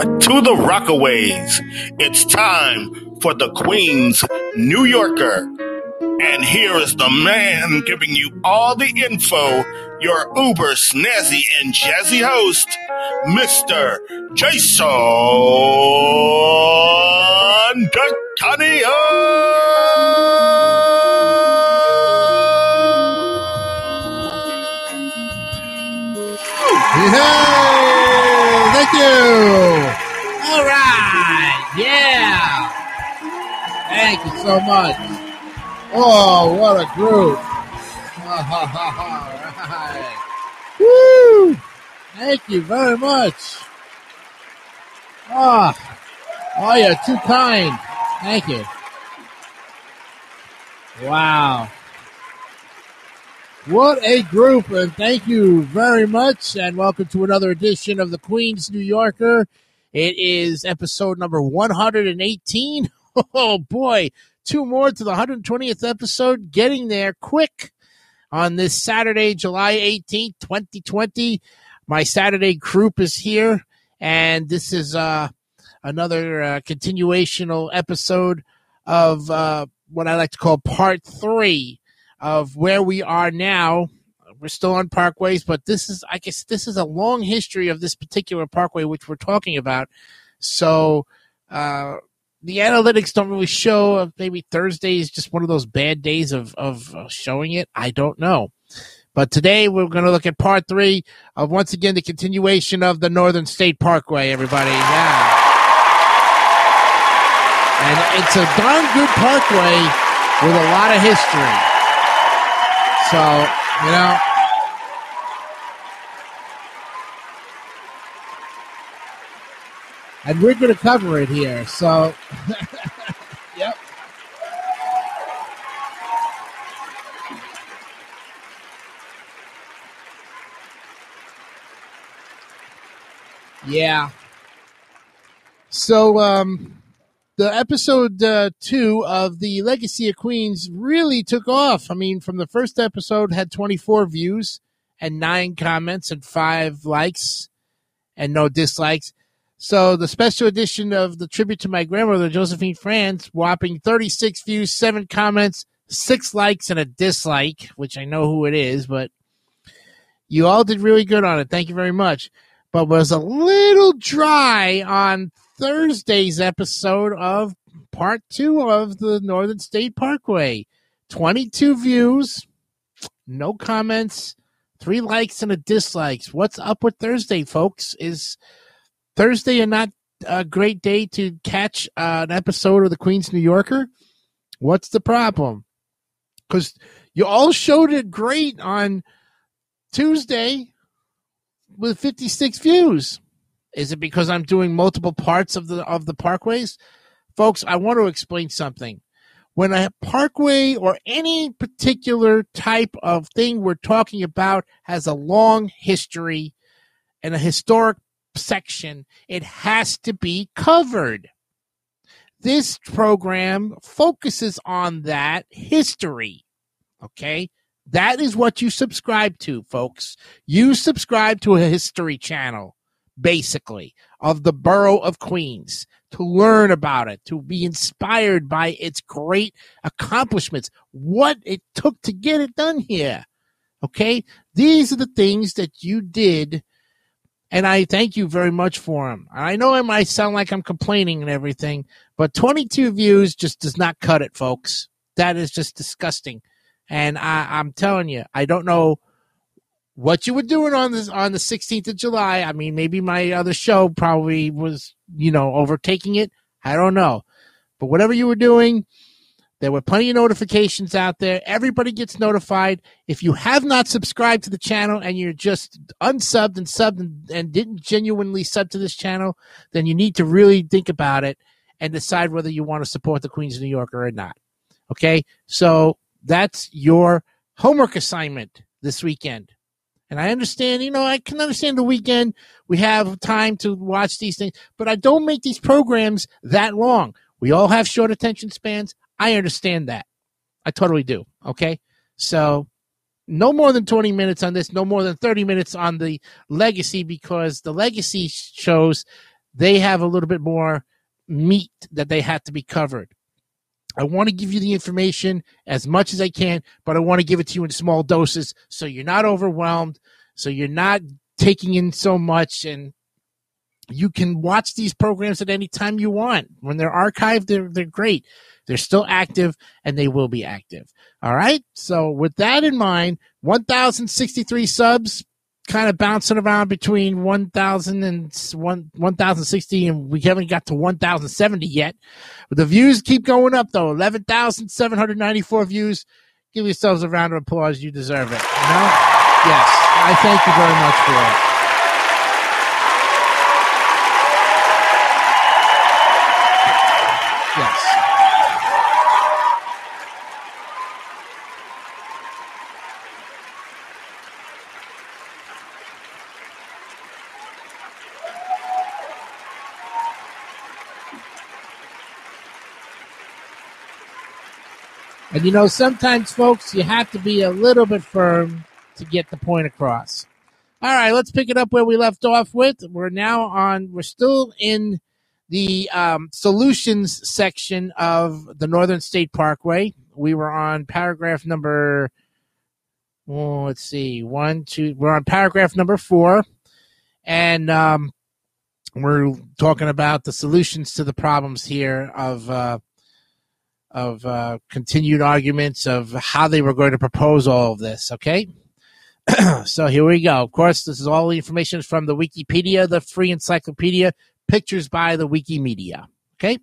To the Rockaways, it's time for the Queen's New Yorker. And here is the man giving you all the info, your uber snazzy and jazzy host, Mr. Jason Hey, thank you. All right. Yeah. Thank you so much. Oh, what a group. All right. Woo. Thank you very much. Ah. Oh, you're too kind. Thank you. Wow. What a group, and thank you very much, and welcome to another edition of the Queen's New Yorker. It is episode number 118. Oh boy, two more to the 120th episode, getting there quick on this Saturday, July 18th, 2020. My Saturday group is here, and this is uh, another uh, continuational episode of uh, what I like to call part three of where we are now. We're still on parkways, but this is, I guess, this is a long history of this particular parkway which we're talking about. So, uh, the analytics don't really show. Maybe Thursday is just one of those bad days of of showing it. I don't know. But today we're going to look at part three of once again the continuation of the Northern State Parkway. Everybody, yeah. And it's a darn good parkway with a lot of history. So, you know, and we're going to cover it here. So, yep. Yeah. So, um, the episode uh, two of the Legacy of Queens really took off. I mean, from the first episode, had 24 views and nine comments and five likes and no dislikes. So the special edition of the tribute to my grandmother, Josephine Franz, whopping 36 views, seven comments, six likes, and a dislike, which I know who it is, but you all did really good on it. Thank you very much. But was a little dry on Thursday's episode of part two of the Northern State Parkway. 22 views, no comments, three likes and a dislikes. What's up with Thursday, folks? Is Thursday a not a great day to catch an episode of the Queen's New Yorker? What's the problem? Because you all showed it great on Tuesday with 56 views. Is it because I'm doing multiple parts of the of the parkways? Folks, I want to explain something. When a parkway or any particular type of thing we're talking about has a long history and a historic section, it has to be covered. This program focuses on that history. Okay? That is what you subscribe to, folks. You subscribe to a history channel basically, of the borough of Queens, to learn about it, to be inspired by its great accomplishments, what it took to get it done here. Okay? These are the things that you did, and I thank you very much for them. I know I might sound like I'm complaining and everything, but 22 views just does not cut it, folks. That is just disgusting. And I, I'm telling you, I don't know what you were doing on this on the 16th of July. I mean, maybe my other show probably was, you know, overtaking it. I don't know. But whatever you were doing, there were plenty of notifications out there. Everybody gets notified. If you have not subscribed to the channel and you're just unsubbed and subbed and, and didn't genuinely sub to this channel, then you need to really think about it and decide whether you want to support the Queens of New Yorker or not. Okay? So that's your homework assignment this weekend. And I understand, you know, I can understand the weekend. We have time to watch these things, but I don't make these programs that long. We all have short attention spans. I understand that. I totally do. Okay. So no more than 20 minutes on this, no more than 30 minutes on the legacy because the legacy shows they have a little bit more meat that they have to be covered. I want to give you the information as much as I can, but I want to give it to you in small doses so you're not overwhelmed, so you're not taking in so much and you can watch these programs at any time you want. When they're archived, they're they're great. They're still active and they will be active. All right. So with that in mind, 1,063 subs, kind of bouncing around between 1,000 and 1,060, and we haven't got to 1,070 yet. But the views keep going up, though. 11,794 views. Give yourselves a round of applause. You deserve it. You know? Yes. I thank you very much for it. And you know, sometimes, folks, you have to be a little bit firm to get the point across. All right, let's pick it up where we left off with. We're now on, we're still in the um, solutions section of the Northern State Parkway. We were on paragraph number, oh, let's see, one, two, we're on paragraph number four. And um, we're talking about the solutions to the problems here of uh, of uh, continued arguments of how they were going to propose all of this. Okay. so here we go. Of course, this is all the information from the Wikipedia, the free encyclopedia, pictures by the Wikimedia. Okay.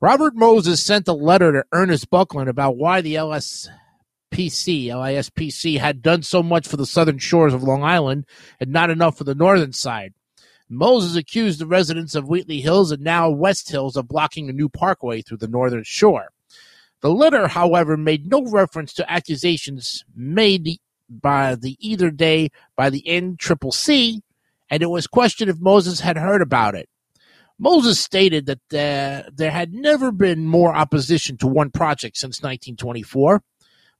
Robert Moses sent a letter to Ernest Buckland about why the LSPC, LISPC, had done so much for the southern shores of Long Island and not enough for the northern side. Moses accused the residents of Wheatley Hills and now West Hills of blocking a new parkway through the northern shore. The letter, however, made no reference to accusations made by the either day by the NCCC, and it was questioned if Moses had heard about it. Moses stated that uh, there had never been more opposition to one project since 1924.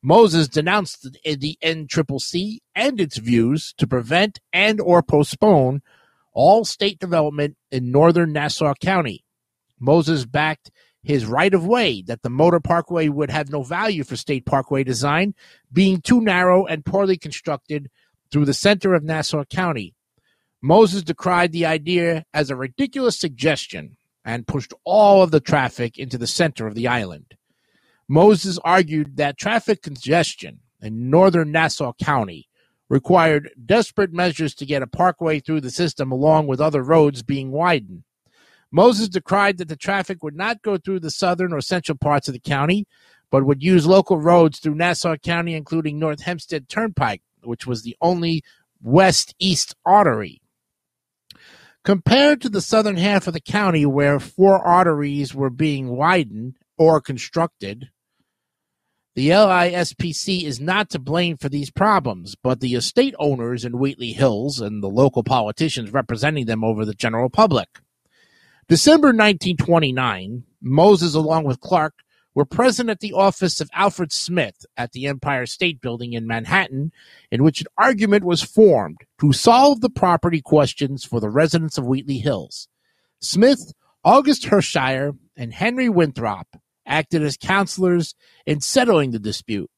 Moses denounced the, the NCCC and its views to prevent and or postpone all state development in northern Nassau County. Moses backed his right of way that the motor parkway would have no value for state parkway design, being too narrow and poorly constructed through the center of Nassau County. Moses decried the idea as a ridiculous suggestion and pushed all of the traffic into the center of the island. Moses argued that traffic congestion in northern Nassau County required desperate measures to get a parkway through the system along with other roads being widened. Moses decried that the traffic would not go through the southern or central parts of the county, but would use local roads through Nassau County, including North Hempstead Turnpike, which was the only west east artery. Compared to the southern half of the county, where four arteries were being widened or constructed, the LISPC is not to blame for these problems, but the estate owners in Wheatley Hills and the local politicians representing them over the general public. December 1929, Moses, along with Clark, were present at the office of Alfred Smith at the Empire State Building in Manhattan, in which an argument was formed to solve the property questions for the residents of Wheatley Hills. Smith, August Heckscher, and Henry Winthrop acted as counselors in settling the dispute.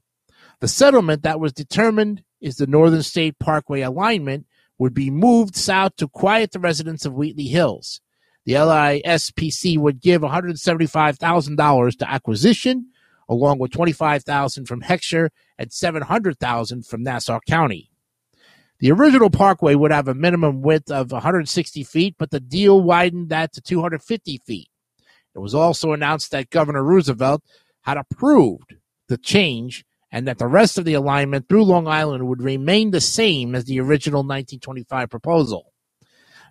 The settlement that was determined is the Northern State Parkway alignment would be moved south to quiet the residents of Wheatley Hills. The LISPC would give $175,000 to acquisition, along with $25,000 from Heckscher and $700,000 from Nassau County. The original parkway would have a minimum width of 160 feet, but the deal widened that to 250 feet. It was also announced that Governor Roosevelt had approved the change and that the rest of the alignment through Long Island would remain the same as the original 1925 proposal.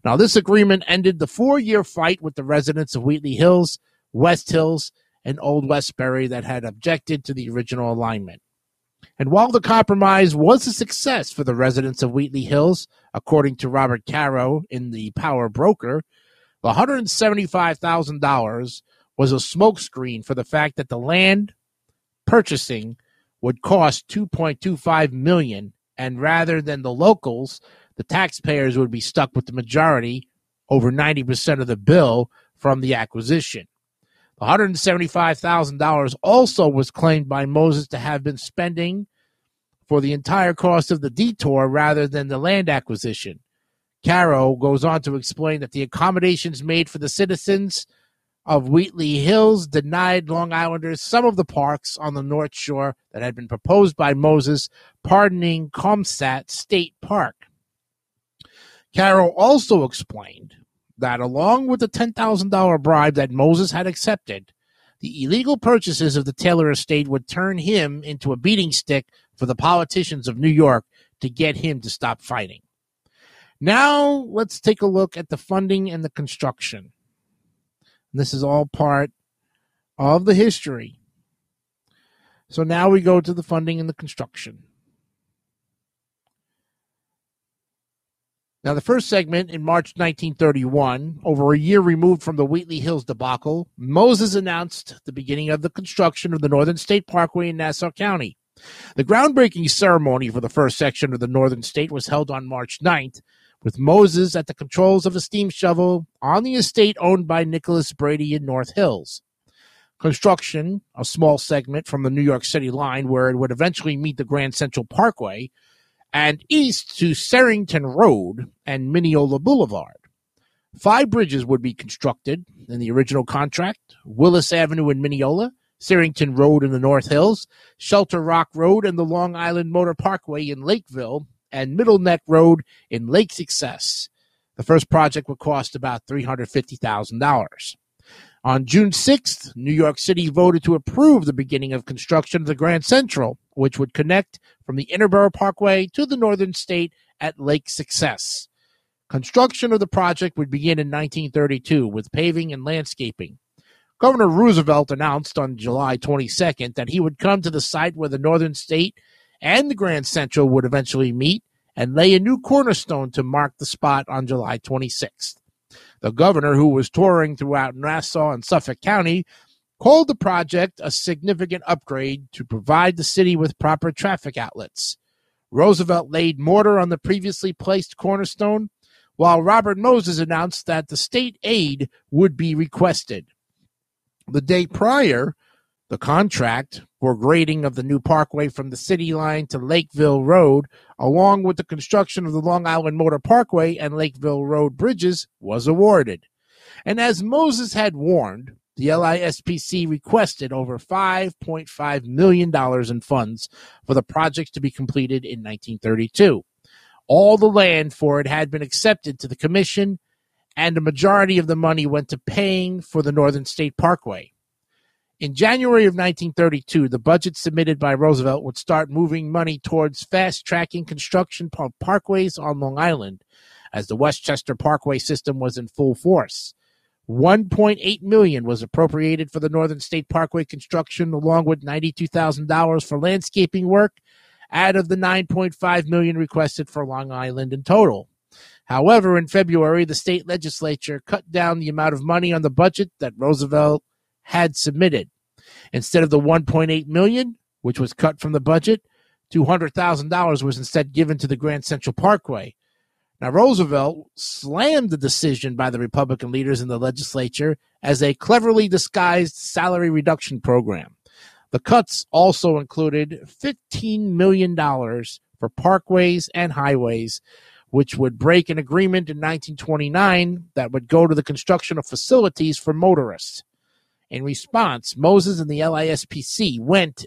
Now, this agreement ended the four year fight with the residents of Wheatley Hills, West Hills, and Old Westbury that had objected to the original alignment. And while the compromise was a success for the residents of Wheatley Hills, according to Robert Caro in the Power Broker, the $175,000 was a smokescreen for the fact that the land purchasing would cost 2.25 million and rather than the locals, the taxpayers would be stuck with the majority, over 90% of the bill from the acquisition. The $175,000 also was claimed by Moses to have been spending for the entire cost of the detour rather than the land acquisition. Caro goes on to explain that the accommodations made for the citizens of Wheatley Hills denied Long Islanders some of the parks on the North Shore that had been proposed by Moses, pardoning Caumsett State Park. Caro also explained that along with the $10,000 bribe that Moses had accepted, the illegal purchases of the Taylor estate would turn him into a beating stick for the politicians of New York to get him to stop fighting. Now, let's take a look at the funding and the construction. This is all part of the history. So now we go to the funding and the construction. Now, the first segment in March 1931, over a year removed from the Wheatley Hills debacle, Moses announced the beginning of the construction of the Northern State Parkway in Nassau County. The groundbreaking ceremony for the first section of the Northern State was held on March 9th, with Moses at the controls of a steam shovel on the estate owned by Nicholas Brady in North Hills. Construction, a small segment from the New York City line where it would eventually meet the Grand Central Parkway, and east to Searingtown Road and Mineola Boulevard. Five bridges would be constructed in the original contract Willis Avenue in Mineola, Searingtown Road in the North Hills, Shelter Rock Road, and the Long Island Motor Parkway in Lakeville, and Middle Neck Road in Lake Success. The first project would cost about $350,000. On June 6th, New York City voted to approve the beginning of construction of the Grand Central, which would connect from the Interborough Parkway to the Northern State at Lake Success. Construction of the project would begin in 1932 with paving and landscaping. Governor Roosevelt announced on July 22nd that he would come to the site where the Northern State and the Grand Central would eventually meet and lay a new cornerstone to mark the spot on July 26th. The governor, who was touring throughout Nassau and Suffolk County, called the project a significant upgrade to provide the city with proper traffic outlets. Roosevelt laid mortar on the previously placed cornerstone, while Robert Moses announced that the state aid would be requested. The day prior, the contract for grading of the new parkway from the city line to Lakeville Road, along with the construction of the Long Island Motor Parkway and Lakeville Road bridges, was awarded. And as Moses had warned, the LISPC requested over $5.5 million in funds for the project to be completed in 1932. All the land for it had been accepted to the commission, and a majority of the money went to paying for the Northern State Parkway. In January of 1932, the budget submitted by Roosevelt would start moving money towards fast tracking construction of parkways on Long Island, as the Westchester Parkway system was in full force. 1.8 million was appropriated for the Northern State Parkway construction, along with $92,000 for landscaping work, out of the 9.5 million requested for Long Island in total. However, in February, the state legislature cut down the amount of money on the budget that Roosevelt had submitted. Instead of the 1.8 million, which was cut from the budget, $200,000 was instead given to the Grand Central Parkway. Now, Roosevelt slammed the decision by the Republican leaders in the legislature as a cleverly disguised salary reduction program. The cuts also included $15 million for parkways and highways, which would break an agreement in 1929 that would go to the construction of facilities for motorists. In response, Moses and the LISPC went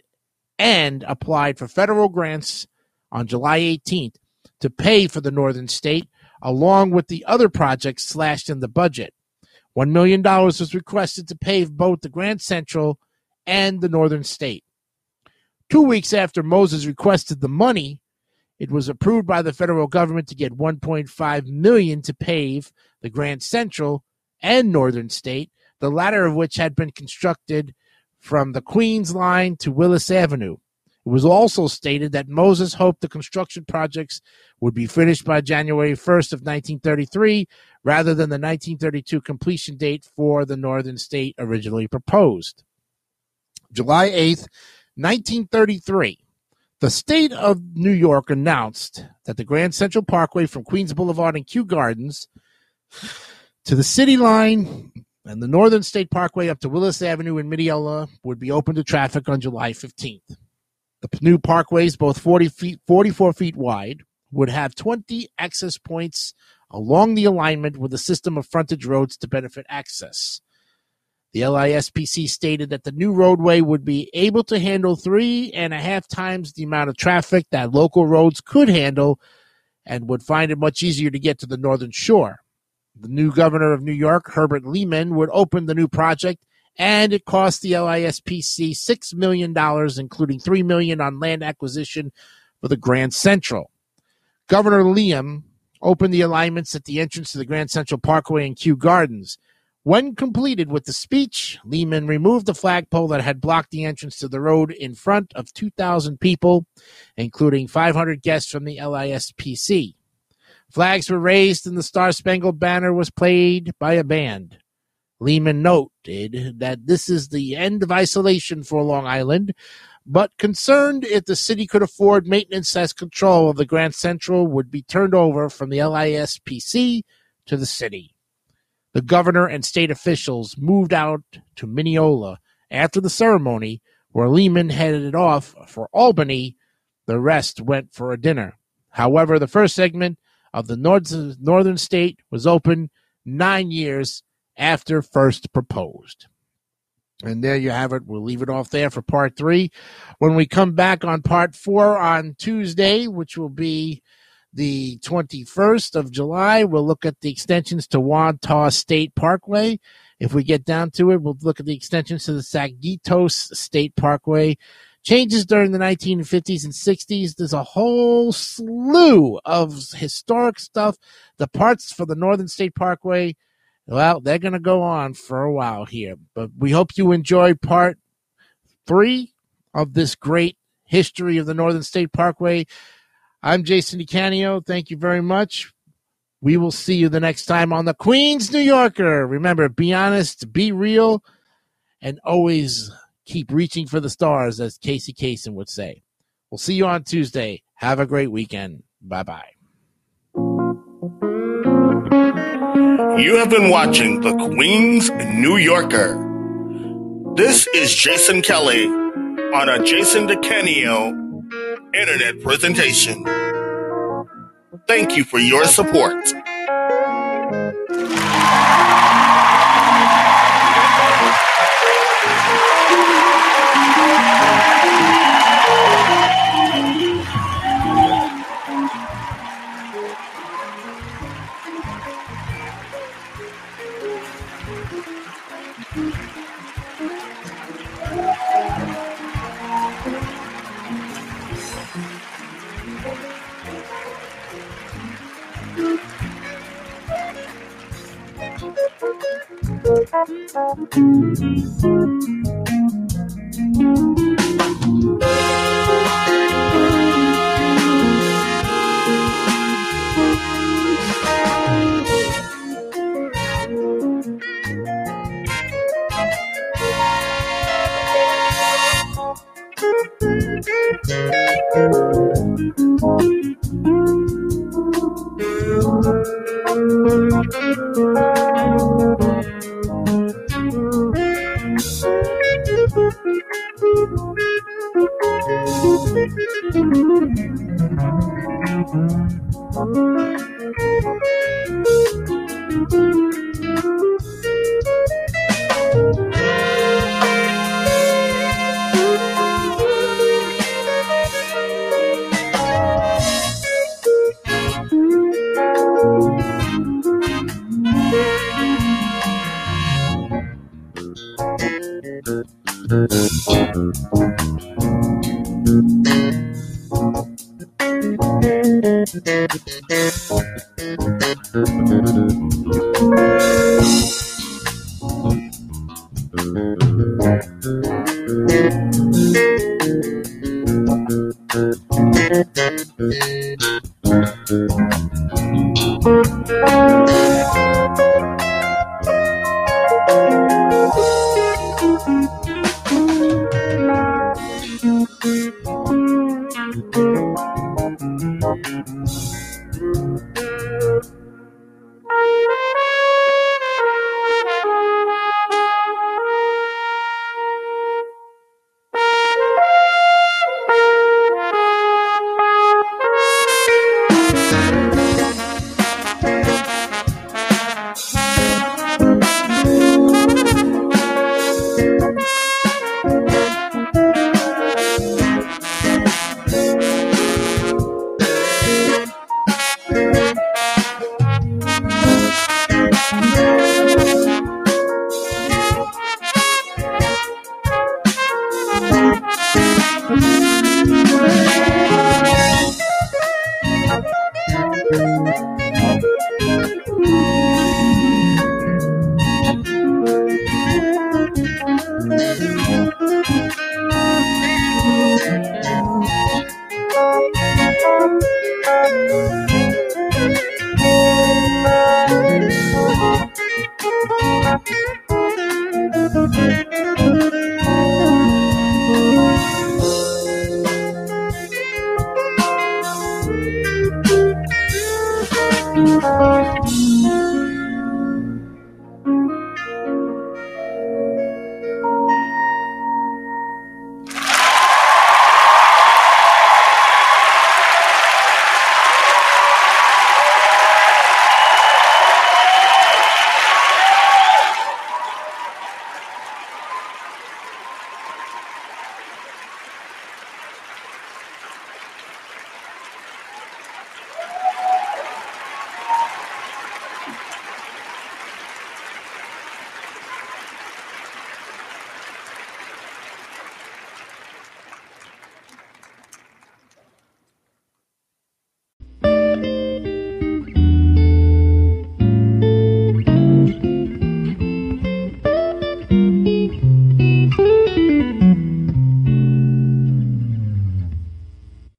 and applied for federal grants on July 18th to pay for the Northern State, along with the other projects slashed in the budget. $1 million was requested to pave both the Grand Central and the Northern State. Two weeks after Moses requested the money, it was approved by the federal government to get 1.5 million to pave the Grand Central and Northern State the latter of which had been constructed from the Queens line to Willis Avenue. It was also stated that Moses hoped the construction projects would be finished by January 1st of 1933 rather than the 1932 completion date for the Northern State originally proposed. July 8th, 1933, The state of New York announced that the Grand Central Parkway from Queens Boulevard and Kew Gardens to the city line and the Northern State Parkway up to Willis Avenue in Mineola would be open to traffic on July 15th. The new parkways, both 40 feet, 44 feet wide, would have 20 access points along the alignment with a system of frontage roads to benefit access. The LISPC stated that the new roadway would be able to handle three and a half times the amount of traffic that local roads could handle and would find it much easier to get to the northern shore. The new governor of New York, Herbert Lehman, would open the new project and it cost the LISPC $6 million, including 3 million on land acquisition for the Grand Central. Governor Lehman opened the alignments at the entrance to the Grand Central Parkway and Kew Gardens. When completed with the speech, Lehman removed the flagpole that had blocked the entrance to the road in front of 2,000 people, including 500 guests from the LISPC. Flags were raised and the Star Spangled Banner was played by a band. Lehman noted that this is the end of isolation for Long Island, but concerned if the city could afford maintenance as control of the Grand Central would be turned over from the LISPC to the city. The governor and state officials moved out to Mineola after the ceremony, where Lehman headed off for Albany. The rest went for a dinner. However, the first segment of the northern state was open nine years after first proposed. And there you have it. We'll leave it off there for part three. When we come back on part four on Tuesday, which will be the 21st of July. We'll look at the extensions to Wantagh State Parkway. If we get down to it, we'll look at the extensions to the Sagtikos State Parkway. Changes during the 1950s and 60s. There's a whole slew of historic stuff. The parts for the Northern State Parkway, well, they're going to go on for a while here. But we hope you enjoyed part three of this great history of the Northern State Parkway. I'm Jason DeCanio. Thank you very much. We will see you the next time on the Queens New Yorker. Remember, be honest, be real, and always keep reaching for the stars, as Casey Kasem would say. We'll see you on Tuesday. Have a great weekend. Bye bye. You have been watching the Queens New Yorker. This is Jason Kelly on a Jason DeCanio internet presentation. Thank you for your support. 嗯。Thank you.